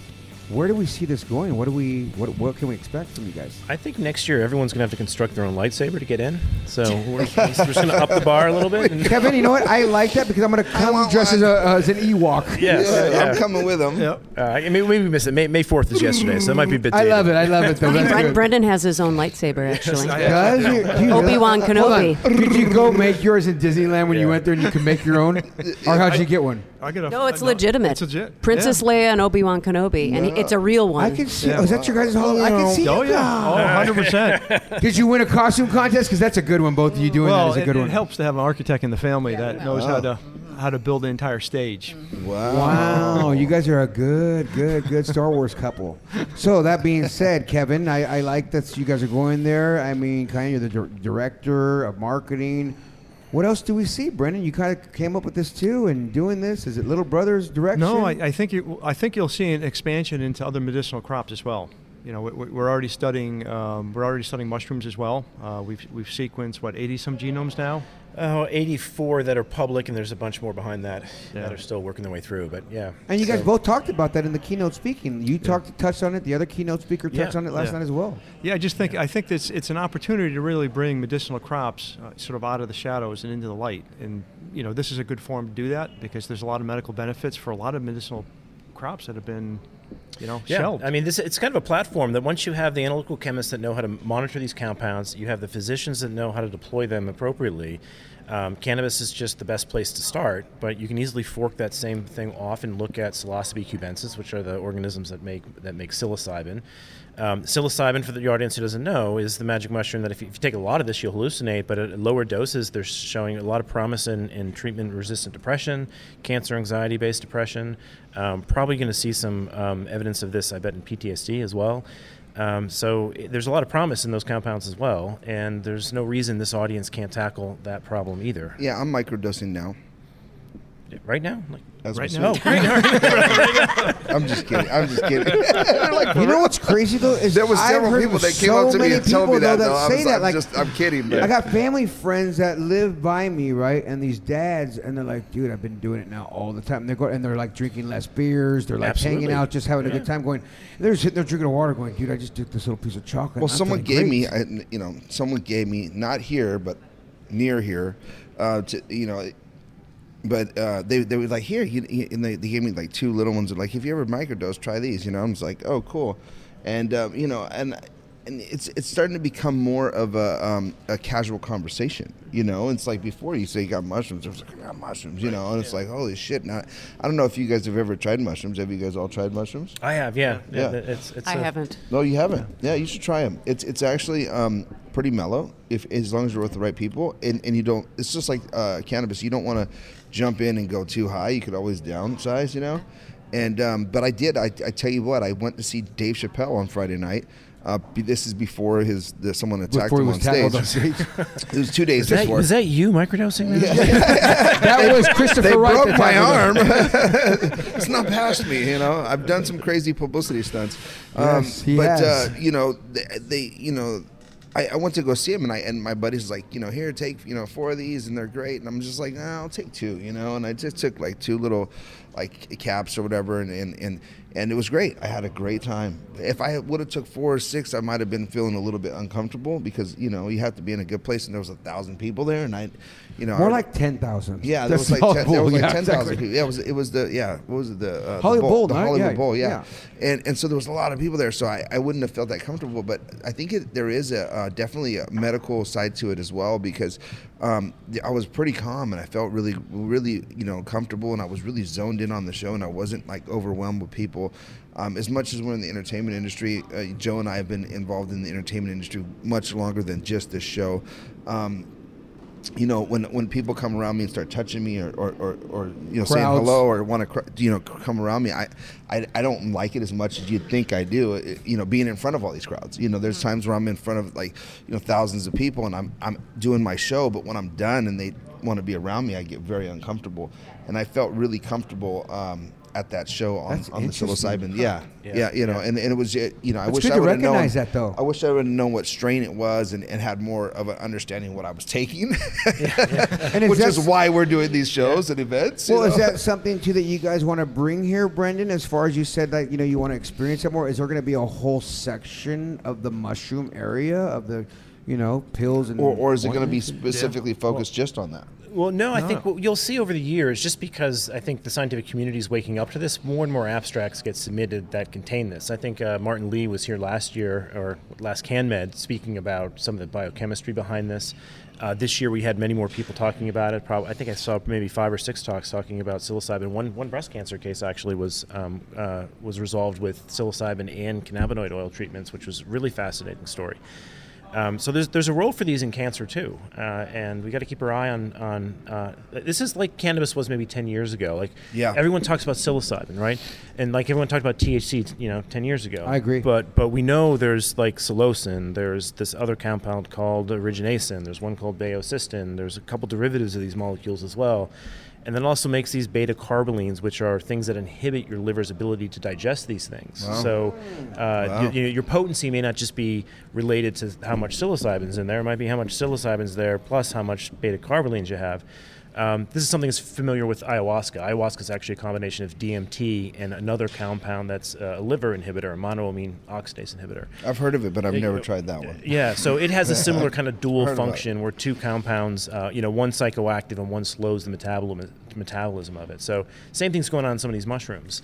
Where do we see this going? What do we what what can we expect from you guys? I think next year everyone's going to have to construct their own lightsaber to get in. So we're, we're just going to up the bar a little bit. And Kevin, you know what? I like that because I'm going to come want dressed as, a, uh, as an Ewok. yes, Yeah, yeah. I'm coming with them. Yep. Uh, I mean, maybe we missed it. May, May 4th is yesterday, so it might be a bit I dated. love it. I love it. Though. That's good. Brendan has his own lightsaber, actually. Does you- you? Obi-Wan Kenobi. Did you go make yours in Disneyland when you went there and you could make your own? Or how'd you get one? I get a, No, it's no, legitimate. It's legit. Princess yeah. Leia and Obi Wan Kenobi, and he- it's a real one. I can see. Yeah. Oh, is that your guys' Halloween? I can oh, see. Oh it yeah. Oh, 100 percent. Did you win a costume contest? Because that's a good one. Both of you doing Well, that is a it, good it one. helps to have an architect in the family that knows how to how to build the entire stage. Wow. Wow, you guys are a good, good, good Star Wars couple. So that being said, Kevin, I, I like that you guys are going there. I mean, kind of you're the dir- director of marketing. What else do we see, Brendan? You kind of came up with this too, and doing this. Is it Little Brothers direction? No, I, I think you, I think you'll see an expansion into other medicinal crops as well. You know, we, we- we're already studying um, we're already studying mushrooms as well. Uh, we've we've sequenced what 80 some genomes now. Oh, 84 that are public, and there's a bunch more behind that Yeah. that are still working their way through. But yeah. And you guys So- both talked about that in the keynote speaking. You talked, touched on it. The other keynote speaker touched Yeah, on it last yeah. night as well. Yeah, I just think I think this it's an opportunity to really bring medicinal crops uh, sort of out of the shadows and into the light. And you know, this is a good forum to do that because there's a lot of medical benefits for a lot of medicinal crops that have been, you know, Yeah, shelved. I mean, this it's kind of a platform that once you have the analytical chemists that know how to monitor these compounds, you have the physicians that know how to deploy them appropriately. Um, cannabis is just the best place to start, but you can easily fork that same thing off and look at Psilocybe cubensis, which are the organisms that make that make psilocybin. Um, psilocybin, for the audience who doesn't know, is the magic mushroom that if you, if you take a lot of this, you'll hallucinate. But at lower doses, they're showing a lot of promise in, in treatment-resistant depression, cancer, anxiety-based depression. Um, probably going to see some um, evidence of this, I bet, in PTSD as well. Um, so i- there's a lot of promise in those compounds as well, and there's no reason this audience can't tackle that problem either. Yeah, I'm microdosing now. Right now, like, As right we now. speak. I'm just kidding. I'm just kidding. You know what's crazy though is there was I've several heard people that came so up to me and told me people, that. though, though. I say was that. I'm Like, just, I'm kidding. But I got family friends that live by me, right? And these dads, and they're like, "Dude, I've been doing it now all the time." And they're going, and they're like drinking less beers. They're like hanging out, just having a good time. Going, they're sitting there drinking water, going, "Dude, I just took this little piece of chocolate." Well, someone gave great." me, I, you know, someone gave me not here, but near here, uh, to you know, but uh, they they were like here, you, you- and they, they gave me like two little ones. They're like, if you ever microdose, try these. You know, I'm just like, oh, cool, and um, you know, and and it's it's starting to become more of a um, a casual conversation. You know, it's like before you say you got mushrooms, I was like, I got mushrooms. You know, and it's like, holy shit! Now, I don't know if you guys have ever tried mushrooms. Have you guys all tried mushrooms? I have, yeah, Yeah. It's, it's I a- haven't. No, you haven't. Yeah, you should try them. It's it's actually um, pretty mellow if as long as you're with the right people and, and you don't. It's just like uh, cannabis. You don't want to jump in and go too high. You could always downsize, you know. And um, but I did. I, I tell you what. I went to see Dave Chappelle on Friday night. Uh, this is before his the, someone attacked Before him on stage. on stage. it was two days Is that, before. was that you microdosing? That? that was Christopher they Wright. broke my arm. it's not past me, you know. I've done some crazy publicity stunts, um, Yes, he but has. Uh, you know, they, they you know, I, I went to go see him, and I and my buddy's like, you know, here, take you know four of these, and they're great, and I'm just like, I'll take two, you know, and I just took like two little like caps or whatever, and and and, and it was great. I had a great time. If I would have took four or six, I might have been feeling a little bit uncomfortable because you know you have to be in a good place, and there was a thousand people there, and I, you know, More I- like ten thousand. yeah, there was like ten, there was like ten thousand people. Yeah, it was it was the yeah what was it the uh, the Hollywood Bowl the night, Hollywood yeah, Bowl yeah. and and so there was a lot of people there so I, I wouldn't have felt that comfortable but I think it, there is a uh, definitely a medical side to it as well because um, I was pretty calm and I felt really really you know comfortable and I was really zoned in on the show and I wasn't like overwhelmed with people. Um, as much as we're in the entertainment industry, uh, Joe and I have been involved in the entertainment industry much longer than just this show. Um, you know, when when people come around me and start touching me or or, or, or you know saying hello or want to you know come around me, I, I I don't like it as much as you'd think I do. It- you know, being in front of all these crowds. You know, there's times where I'm in front of like you know thousands of people and I'm I'm doing my show, but when I'm done and they want to be around me, I get very uncomfortable. And I felt really comfortable. Um, at that show on, That's on the psilocybin. Yeah, yeah, Yeah. you know, and, and it was you know I It's wish I would have known recognize that, though. I wish I would have known what strain it was and, and had more of an understanding of what I was taking, is which is why we're doing these shows and events. Well, is that something too that you guys want to bring here, Brendan? As far as you said that you know you want to experience it more, is there going to be a whole section of the mushroom area of the, you know, pills and or, or is it going to be ointments? specifically focused just on that? Well, no, I think what you'll see over the years, just because I think the scientific community is waking up to this, more and more abstracts get submitted that contain this. I think uh, Martin Lee was here last year, or last CanMed, speaking about some of the biochemistry behind this. Uh, this year we had many more people talking about it. Probably, I think I saw maybe five or six talks talking about psilocybin. One one breast cancer case actually was um, uh, was resolved with psilocybin and cannabinoid oil treatments, which was a really fascinating story. Um, so there's there's a role for these in cancer too, uh, and we got to keep our eye on on. Uh, this is like cannabis was maybe ten years ago. Like Yeah. everyone talks about psilocybin, right? And like everyone talked about THC, you know, ten years ago. I agree. But but we know there's like psilocin. There's this other compound called aeruginascin. There's one called baeocystin. There's a couple derivatives of these molecules as well. And then also makes these beta carbolines, which are things that inhibit your liver's ability to digest these things. So, uh, you- you know, your potency may not just be related to how much psilocybin's in there. It might be how much psilocybin's there plus how much beta carbolines you have. Um, this is something that's familiar with ayahuasca. Ayahuasca is actually a combination of DMT and another compound that's uh, a liver inhibitor, a monoamine oxidase inhibitor. I've heard of it, but I've never tried that one. Yeah, so it has a similar kind of dual function where two compounds, uh, you know, one psychoactive and one slows the metabolism metabolism of it. So same thing's going on in some of these mushrooms.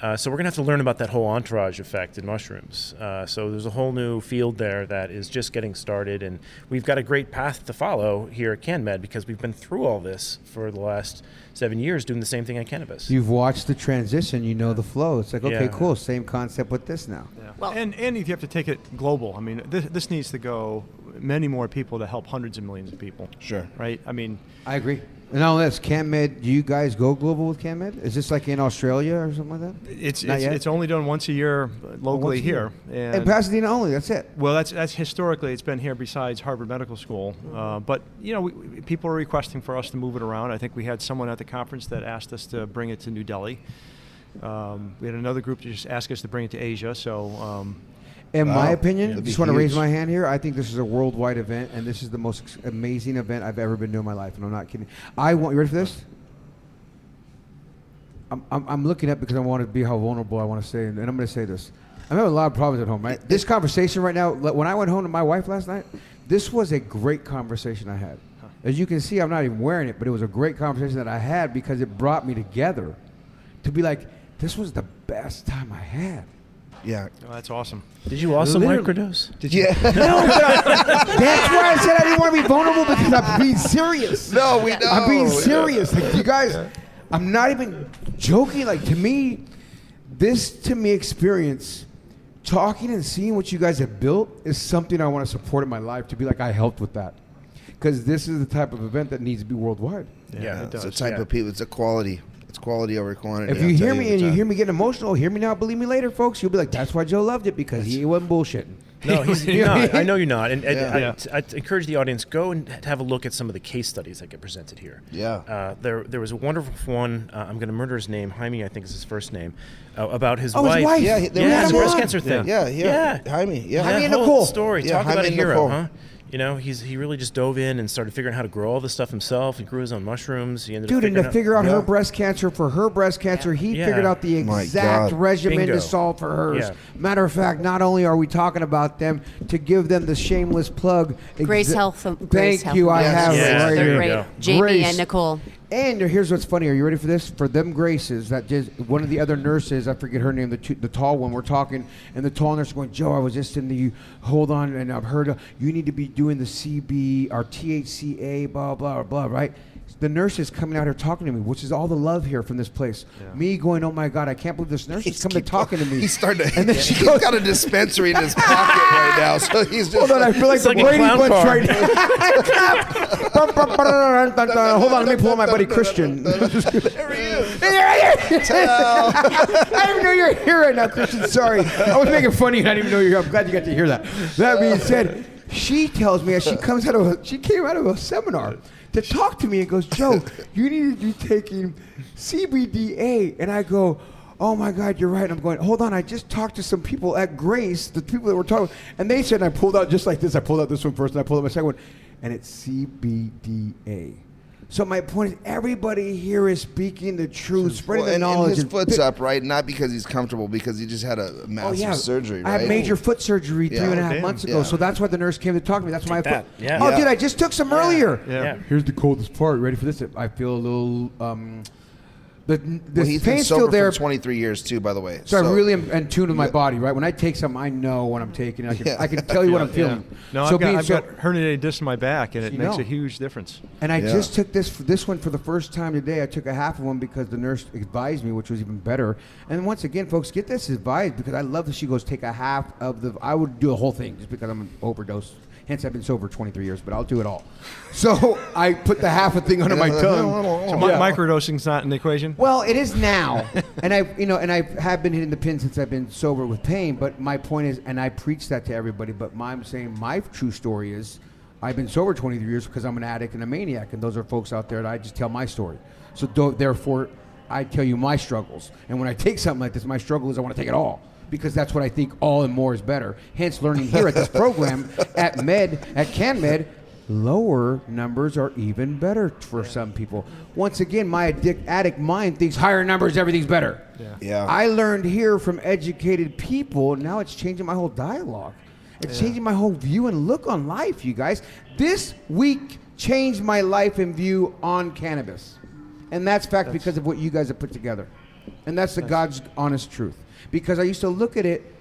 Uh, so we're gonna have to learn about that whole entourage effect in mushrooms. Uh, so there's a whole new field there that is just getting started, and we've got a great path to follow here at CanMed because we've been through all this for the last seven years doing the same thing on cannabis. You've watched the transition. You know the flow. It's like okay, Yeah. cool. Same concept with this now. Yeah. Well- and and you have to take it global. I mean, this, this needs to go many more people to help hundreds of millions of people. Sure. Right. I mean, I agree. And all this, CanMed, do you guys go global with CanMed? Is this like in Australia or something like that? it's Not it's, yet? it's only done once a year locally Once a here. year. And Pasadena only, that's it. Well, that's that's historically it's been here besides Harvard Medical School, uh, but you know we, we- people are requesting for us to move it around. I think we had someone at the conference that asked us to bring it to New Delhi. Um, we had another group that just asked us to bring it to Asia. So um, In my opinion, That'd just want to raise my hand here. I think this is a worldwide event, and this is the most amazing event I've ever been to in my life, and I'm not kidding. I want you ready for this? I'm, I'm, I'm looking up because I want to be how vulnerable I want to say, and, and I'm going to say this. I'm having a lot of problems at home, right? This conversation right now, when I went home to my wife last night, this was a great conversation I had. As you can see, I'm not even wearing it, but it was a great conversation that I had because it brought me together to be like, this was the best time I had. Yeah. oh, that's awesome. Did you also Literally. microdose? Did you? Yeah. No, but I, that's why I said I didn't want to be vulnerable because I'm being serious. no, we know. I'm being serious. Like you guys, I'm not even joking. Like to me, this to me experience, talking and seeing what you guys have built is something I want to support in my life. To be like I helped with that, because this is the type of event that needs to be worldwide. Yeah, it it's a does. type yeah. of people. It's a quality. It's quality over quantity. If I'll you hear me and you hear me getting emotional, hear me now, believe me later, folks. You'll be like, that's why Joe loved it because he wasn't bullshitting. No, he's you're not. I know you're not. And, and Yeah. I, I encourage the audience go and have a look at some of the case studies that get presented here. Yeah. Uh, there, there was a wonderful one. Uh, I'm going to murder his name. Jaime, I think is his first name. Uh, about his Oh, his wife. wife. Yeah, he- yeah, had his him breast on. cancer thing. Yeah, yeah. yeah. Jaime, yeah. Jaime and whole Nicole. story. Yeah, Talk Jaime about a and hero, Nicole. huh? You know, he's he really just dove in and started figuring out how to grow all this stuff himself. He grew his own mushrooms. He ended Dude, up and to figuring figure out her breast cancer for her breast cancer, he Yeah. figured out the exact regimen Bingo. to solve for hers. Yeah. Matter of fact, not only are we talking about them, to give them the shameless plug. Grace exa- Health. um, Thank Health you. I have Yes. it right There They're here. great. Jamie Grace. and Nicole. And here's what's funny. Are you ready for this? For them Graces, that just one of the other nurses, I forget her name, the two, the tall one. We're talking, and the tall nurse going, Joe, I was just in the hold on, and I've heard uh, you need to be doing the CB or THCA, blah blah blah, right? The nurse is coming out here talking to me, which is all the love here from this place. Me going, oh my god, I can't believe this nurse is coming to talking to me. He's starting to. And then she he's goes- got a dispensary in his pocket right now, so he's just. Hold on, I feel like the like a Brady Bunch car. right now. Hold on, let me pull my buddy Christian. there he is. I didn't even know you were here right now, Christian. Sorry. I was making funny and I didn't even know you were here. I'm glad you got to hear that. That being said, she tells me as she comes out of a, she came out of a seminar to talk to me and goes, Joe, you need to be taking CBDA. And I go, oh my God, you're right. And I'm going, hold on, I just talked to some people at Grace, the people that were talking, and they said, and I pulled out just like this. I pulled out this one first, and I pulled out my second one, and it's CBDA. So my point is, everybody here is speaking the truth, spreading Well, the and, and his foot's pi- up, right? Not because he's comfortable, because he just had a massive Oh massive yeah, surgery, I had major foot surgery three Yeah. and a half damn. months ago, Yeah. so that's why the nurse came to talk to me. That's why I that. put. Yeah. Oh, Yeah. dude, I just took some earlier. Yeah. Yeah. Here's the coldest part. Ready for this? I feel a little. Um, the the Well, he's been pain's sober still there. for 23 years too, by the way. So, I'm really am in tune with my body, right? When I take something, I know what I'm taking. I can, Yeah. I can tell you what I'm Yeah. feeling. No, so I've, got, being I've so- got herniated disc in my back, and it makes know. a huge difference. And I Yeah. just took this this one for the first time today. I took a half of one because the nurse advised me, which was even better. And once again, folks, get this advice because I love that she goes take a half of the. I would do a whole thing just because I'm an overdose. Hence, I've been sober 23 years, but I'll do it all. So I put the half a thing under my tongue. So mi- Yeah. microdosing's not in the equation. Well, it is now, and I, you know, and I have been hitting the pin since I've been sober with pain. But my point is, and I preach that to everybody. But my, I'm saying my true story is, I've been sober 23 years because I'm an addict and a maniac, and those are folks out there that I just tell my story. So tho- therefore, I tell you my struggles. And when I take something like this, my struggle is I want to take it all because that's what I think all and more is better. Hence, learning here at this program at Med at CanMed lower numbers are even better for some people. Once again, my addict, addict mind thinks higher numbers, everything's better. Yeah. yeah. I learned here from educated people. Now it's changing my whole dialogue. It's changing my whole view and look on life, you guys. This week changed my life and view on cannabis. And that's fact because of what you guys have put together. And that's the God's honest truth. Because I used to look at it,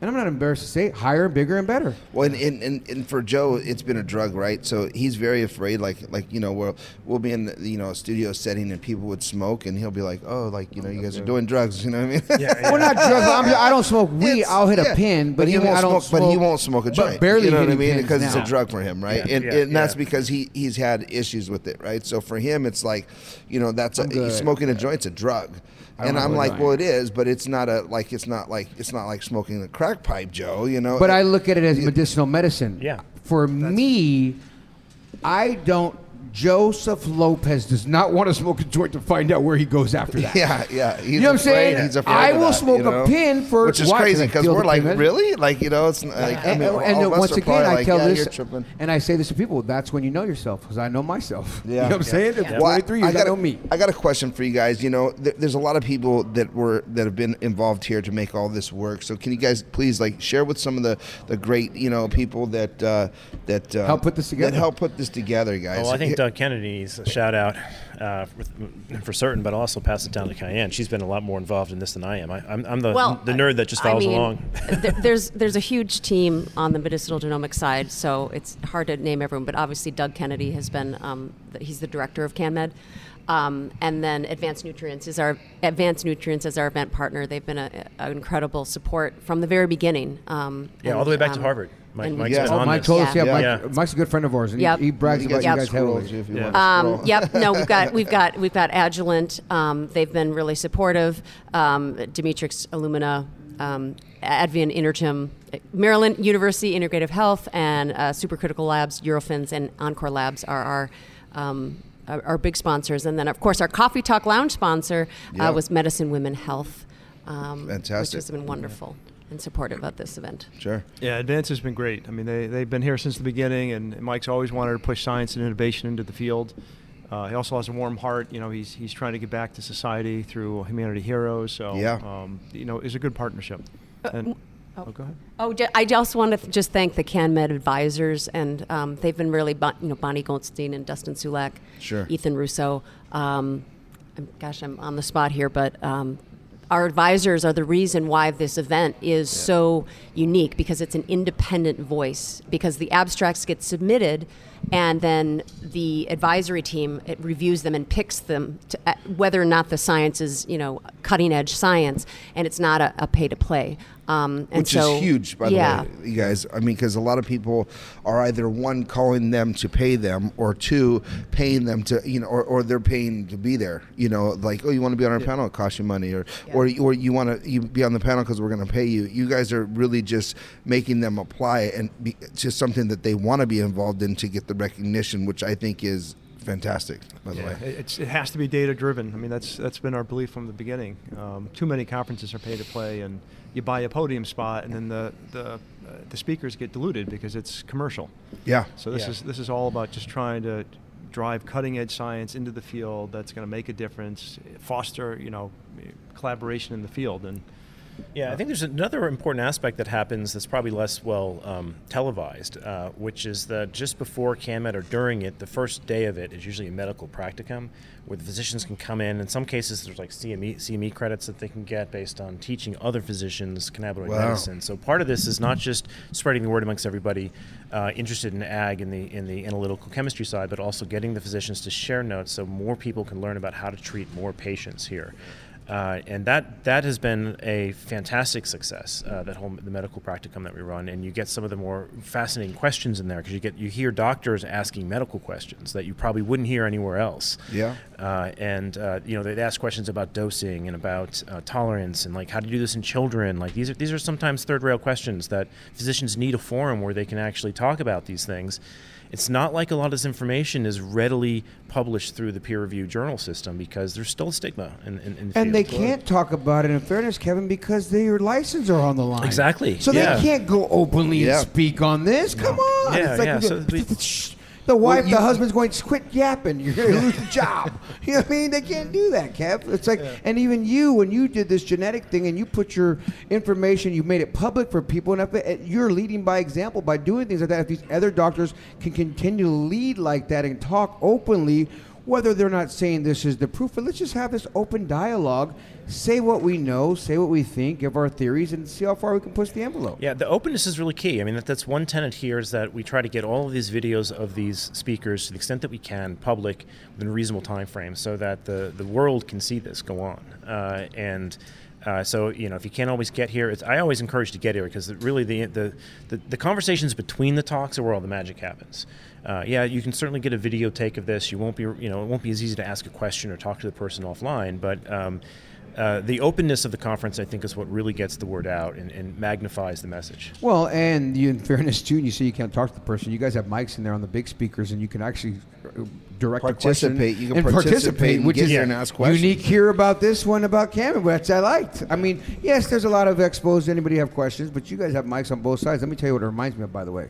and I'm not embarrassed to say it, higher, bigger, and better. Well, and, and, and, and for Joe, it's been a drug, right? So he's very afraid. Like like you know, we'll we'll be in the, you know a studio setting and people would smoke, and he'll be like, oh, like you know, you oh, guys are doing drugs. You know what I mean? Yeah, Well, not drugs. I'm, I don't smoke weed. It's- I'll hit yeah. a pin, but, he you won't I don't smoke, But he won't smoke a but joint. barely you know what I mean? pins Because it's a drug for him, right? Yeah. And, Yeah, and that's because he he's had issues with it, right? So for him, it's like, you know, that's a, I'm good. smoking a joint's a drug. I And I'm like, well, it is, but it's not a like it's not like it's not like smoking a crack pipe, Joe. You know. But I look at it as medicinal medicine. Yeah. For me, I don't. Joseph Lopez does not want to smoke a joint to find out where he goes after that. Yeah, yeah. He's You know what I'm saying? He's afraid I of will that, smoke you a pin for- which is why? crazy because we're like, pin? really, like you know, it's like I and, mean, and, all and of us once are again, probably I like, tell yeah, this, and I say this to people. That's when you know yourself, because I know myself. Yeah. You know what I'm saying? At Well, 23 years, I, got a- know me. I got a question for you guys. You know, th- there's a lot of people that were that have been involved here to make all this work. So can you guys please like share with some of the, the great you know people that uh, that uh, Help put this together. That help put this together, guys. Well, I think Yeah. Doug Kennedy needs a shout out uh, for, for certain, but I'll also pass it down to Cayenne. She's been a lot more involved in this than I am. I, I'm, I'm the, well, the nerd that just I follows mean, along. there- there's there's a huge team on the medicinal genomics side, so it's hard to name everyone. But obviously, Doug Kennedy has been um, the, he's the director of CanMed, um, and then Advanced Nutrients is our Advanced Nutrients is our event partner. They've been a, a incredible support from the very beginning. Um, Yeah, and, all the way back to um, Harvard. Mike, and- Mike's Yeah. Oh, Mike this. told us, yeah, Yeah. Mike, Yeah. Mike's a good friend of ours, and Yep. he, he brags You about guys you can guys scroll heavily. if you Yeah. want to Um, yep. No, we've got we've got we've got Agilent. Um, they've been really supportive. Um, Demetrix Illumina, um, Advian Intertim, Maryland University Integrative Health, and uh, Supercritical Labs, Eurofins, and Encore Labs are our. Um, our, our big sponsors, and then of course our Coffee Talk Lounge sponsor Yeah. uh, was Medicine Women Health, um, Fantastic. which has been wonderful and supportive of this event. Sure. Yeah, Advance has been great. I mean, they, they've been here since the beginning, and Mike's always wanted to push science and innovation into the field. Uh, he also has a warm heart. You know, he's, he's trying to get back to society through Humanity Heroes. So, Yeah. um, you know, it's a good partnership. And, oh, go ahead. Oh, I just want to th- just thank the CanMed advisors, and um, they've been really, bon- you know, Bonnie Goldstein and Dustin Sulak, Sure. Ethan Russo. Um, gosh, I'm on the spot here, but um, our advisors are the reason why this event is so unique because it's an independent voice. Because the abstracts get submitted, and then the advisory team it reviews them and picks them to, uh, whether or not the science is, you know, cutting edge science, and it's not a, a pay to play. Um, and Which so, is huge, by yeah. the way, you guys. I mean, because a lot of people are either one calling them to pay them, or two paying them to, you know, or, or they're paying to be there. You know, like oh, you want to be on our panel, it costs you money, or or or you want to you be on the panel because we're going to pay you. You guys are really just making them apply and be, to something that they want to be involved in to get the recognition, which I think is fantastic, by the Yeah, way. it- It's, it has to be data driven. I mean, that's that's been our belief from the beginning. Um, too many conferences are pay to play, and you buy a podium spot, and then the the, uh, the speakers get diluted because it's commercial. Yeah. So this Yeah. is this is all about just trying to drive cutting edge science into the field that's going to make a difference, foster you know collaboration in the field, and Yeah, I think there's another important aspect that happens that's probably less well um, televised, uh, which is that just before CanMed or during it, the first day of it is usually a medical practicum where the physicians can come in. In some cases, there's like CME, CME credits that they can get based on teaching other physicians cannabinoid Wow. medicine. So part of this is not just spreading the word amongst everybody uh, interested in ag in the in the analytical chemistry side, but also getting the physicians to share notes so more people can learn about how to treat more patients here. Uh, and that that has been a fantastic success. Uh, that whole the medical practicum that we run, and you get some of the more fascinating questions in there because you get you hear doctors asking medical questions that you probably wouldn't hear anywhere else. Yeah. Uh, and uh, you know they ask questions about dosing and about uh, tolerance and like how to do this in children. Like these are these are sometimes third rail questions that physicians need a forum where they can actually talk about these things. It's not like a lot of this information is readily published through the peer review journal system because there's still a stigma in, in, in the And they can't talk about it in fairness, Kevin, because their license are on the line. Exactly, So yeah. they can't go openly Yeah. and speak on this. Come on. Yeah, It's like yeah, so we- Shh. The wife, you- the husband's going, quit yapping. You're going to lose the job. You know what I mean? They can't do that, Kev. It's like, and even you, when you did this genetic thing and you put your information, you made it public for people, and if it, you're leading by example by doing things like that. If these other doctors can continue to lead like that and talk openly, whether they're not saying this is the proof, but let's just have this open dialogue, say what we know, say what we think, give our theories, and see how far we can push the envelope. Yeah, the openness is really key. I mean, that, that's one tenet here is that we try to get all of these videos of these speakers to the extent that we can public within a reasonable time frame so that the, the world can see this go on. Uh, and uh, so, you know, if you can't always get here, I always encourage to get here because really the, the, the, the conversations between the talks are where all the magic happens. Uh, yeah, you can certainly get a video take of this. You won't be, you know, it won't be as easy to ask a question or talk to the person offline, but um, uh, the openness of the conference, I think, is what really gets the word out and, and magnifies the message. Well, and you, in fairness too, you say you can't talk to the person. You guys have mics in there on the big speakers, and you can actually uh, direct a question Participate. You can and participate and which get is here and ask unique here about this one about Cameron, which I liked. I mean, yes, there's a lot of expos. Anybody have questions? But you guys have mics on both sides. Let me tell you what it reminds me of. By the way,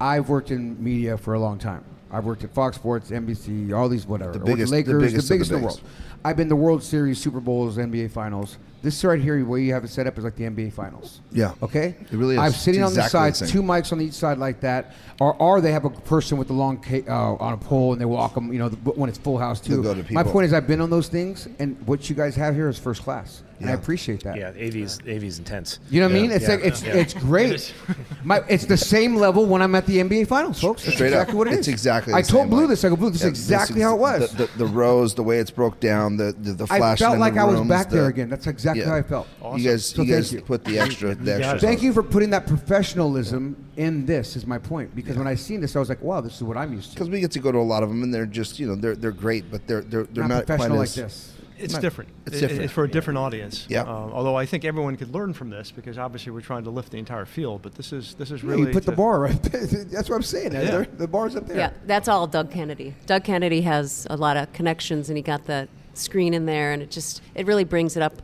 I've worked in media for a long time. I've worked at Fox Sports, NBC, all these whatever. The I worked at biggest- the Lakers, biggest of the in the biggest. world. I've been to World Series, Super Bowls, NBA Finals. This right here, where you have it set up, is like the NBA Finals. Yeah. Okay. It really is. I'm sitting It's on the exactly the sides, two mics on each side like that, or or they have a person with the long ca- uh, on a pole and they walk them. You know, the, when it's full house too. They'll go to My point is, I've been on those things, and what you guys have here is first class, and I appreciate that. Yeah, AV's AV's intense. You know what I Yeah. mean? It's Yeah. like it's Yeah. it's great. My, it's the same level when I'm at the NBA Finals, folks. That's Straight exactly up. what it is. It's exactly I told same Blue way. this. I go, Blue, this Yeah, is exactly is how it was. The, the, the rows, the way it's broke down, the the, the I felt like the I was rooms, back there again. That's exactly Yeah. how I felt. You guys, So you thank guys you. put the extra, the extra. it. Thank you for putting that professionalism in this. Is my point because when I seen this, I was like, wow, this is what I'm used to. Because we get to go to a lot of them, and they're just, you know, they're they're great, but they're they're they're Not not, quite professional like as this. It's Not- different. it's different. It's for a different audience. Yeah. Um, although I think everyone could learn from this because obviously we're trying to lift the entire field. But this is this is Yeah, really you put the bar right there. That's what I'm saying. Yeah. There- The bar's up there. Yeah, that's all Doug Kennedy. Doug Kennedy has a lot of connections, and he got the screen in there, and it just it really brings it up,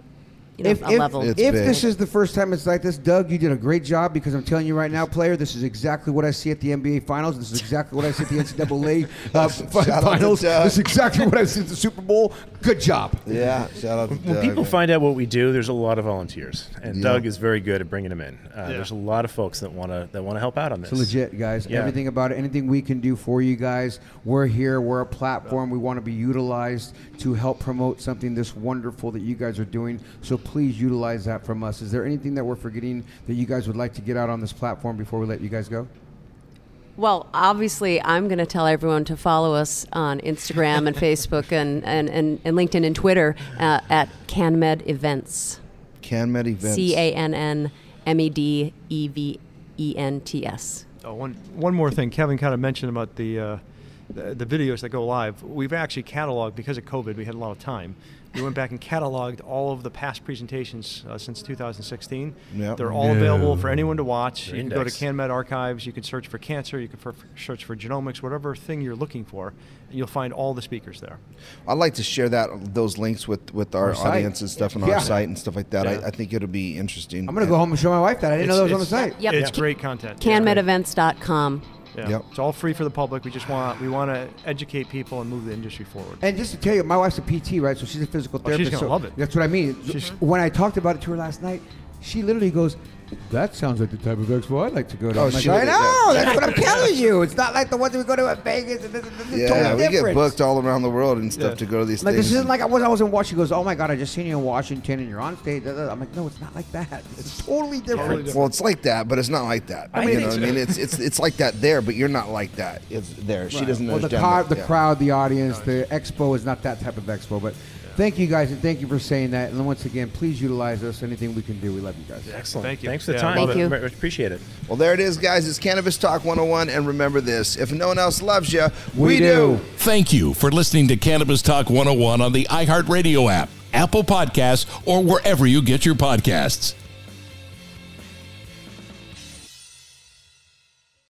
you know, If, a if, level. If big. this is the first time it's like this, Doug, you did a great job because I'm telling you right now, player, this is exactly what I see at the NBA Finals. This is exactly what I see at the NCAA uh, fi- Shout out to Finals. This is exactly what I see at the Super Bowl. Good job. Yeah, shout out to When Doug. people find out what we do, there's a lot of volunteers, and Yeah. Doug is very good at bringing them in. Uh, Yeah. There's a lot of folks that want to that want to help out on this. It's legit, guys. Yeah. Everything about it, anything we can do for you guys, we're here. We're a platform. We want to be utilized to help promote something this wonderful that you guys are doing. So please utilize that from us. Is there anything that we're forgetting that you guys would like to get out on this platform before we let you guys go? Well, obviously, I'm going to tell everyone to follow us on Instagram and Facebook and, and, and, and LinkedIn and Twitter uh, at CanMed Events. CanMed events. C A N N M E D E V E N T S. Oh, one one more thing. Kevin kind of mentioned about the uh, the, the videos that go live, we've actually cataloged because of COVID. We had a lot of time. We went back and cataloged all of the past presentations uh, since 2016. Yep. They're all available for anyone to watch. They're you can go to. CanMed archives. You can search for cancer. You can for, search for genomics, whatever thing you're looking for, and you'll find all the speakers there. I'd like to share that those links with with our, Our site. audience and stuff on Yeah. our site and stuff like that. Yeah. I, I think it'll be interesting. I'm gonna go home and show my wife that. I didn't know that was on the site. Yep. It's great content. CanMedEvents.com. Yeah. Yep. It's all free for the public. We just want we want to educate people and move the industry forward. And just to tell you, my wife's a PT, right? So she's a physical Oh, she's therapist. gonna so love it. That's what I mean. She's- when I talked about it to her last night, she literally goes, "That sounds like the type of expo I'd like to go to." Oh, I'm like, she I know. That's what I'm telling you. It's not like the ones we go to at Vegas. And this, this is yeah, totally we different. get booked all around the world and stuff Yeah. to go to these Like things. this isn't like I was. I was in Washington. She goes, "Oh my God, I just seen you in Washington, and you're on stage." da, da, da." I'm like, "No, it's not like that. It's totally different." well, it's like that, but it's not like that. I you mean, know what I mean? It's it's it's like that there, but you're not like that. It's there. She doesn't know. well, the, understand. car, the Yeah. crowd, the audience, the expo is not that type of expo. But thank you guys, and thank you for saying that. And once again, please utilize us. Anything we can do, we love you guys. Excellent. Thank you. Thanks for the Yeah, time. Thank it. you. Very much appreciate it. Well, there it is, guys. It's Cannabis Talk 101, and remember this: if no one else loves you, We do. Thank you for listening to Cannabis Talk 101 on the iHeartRadio app, Apple Podcasts, or wherever you get your podcasts.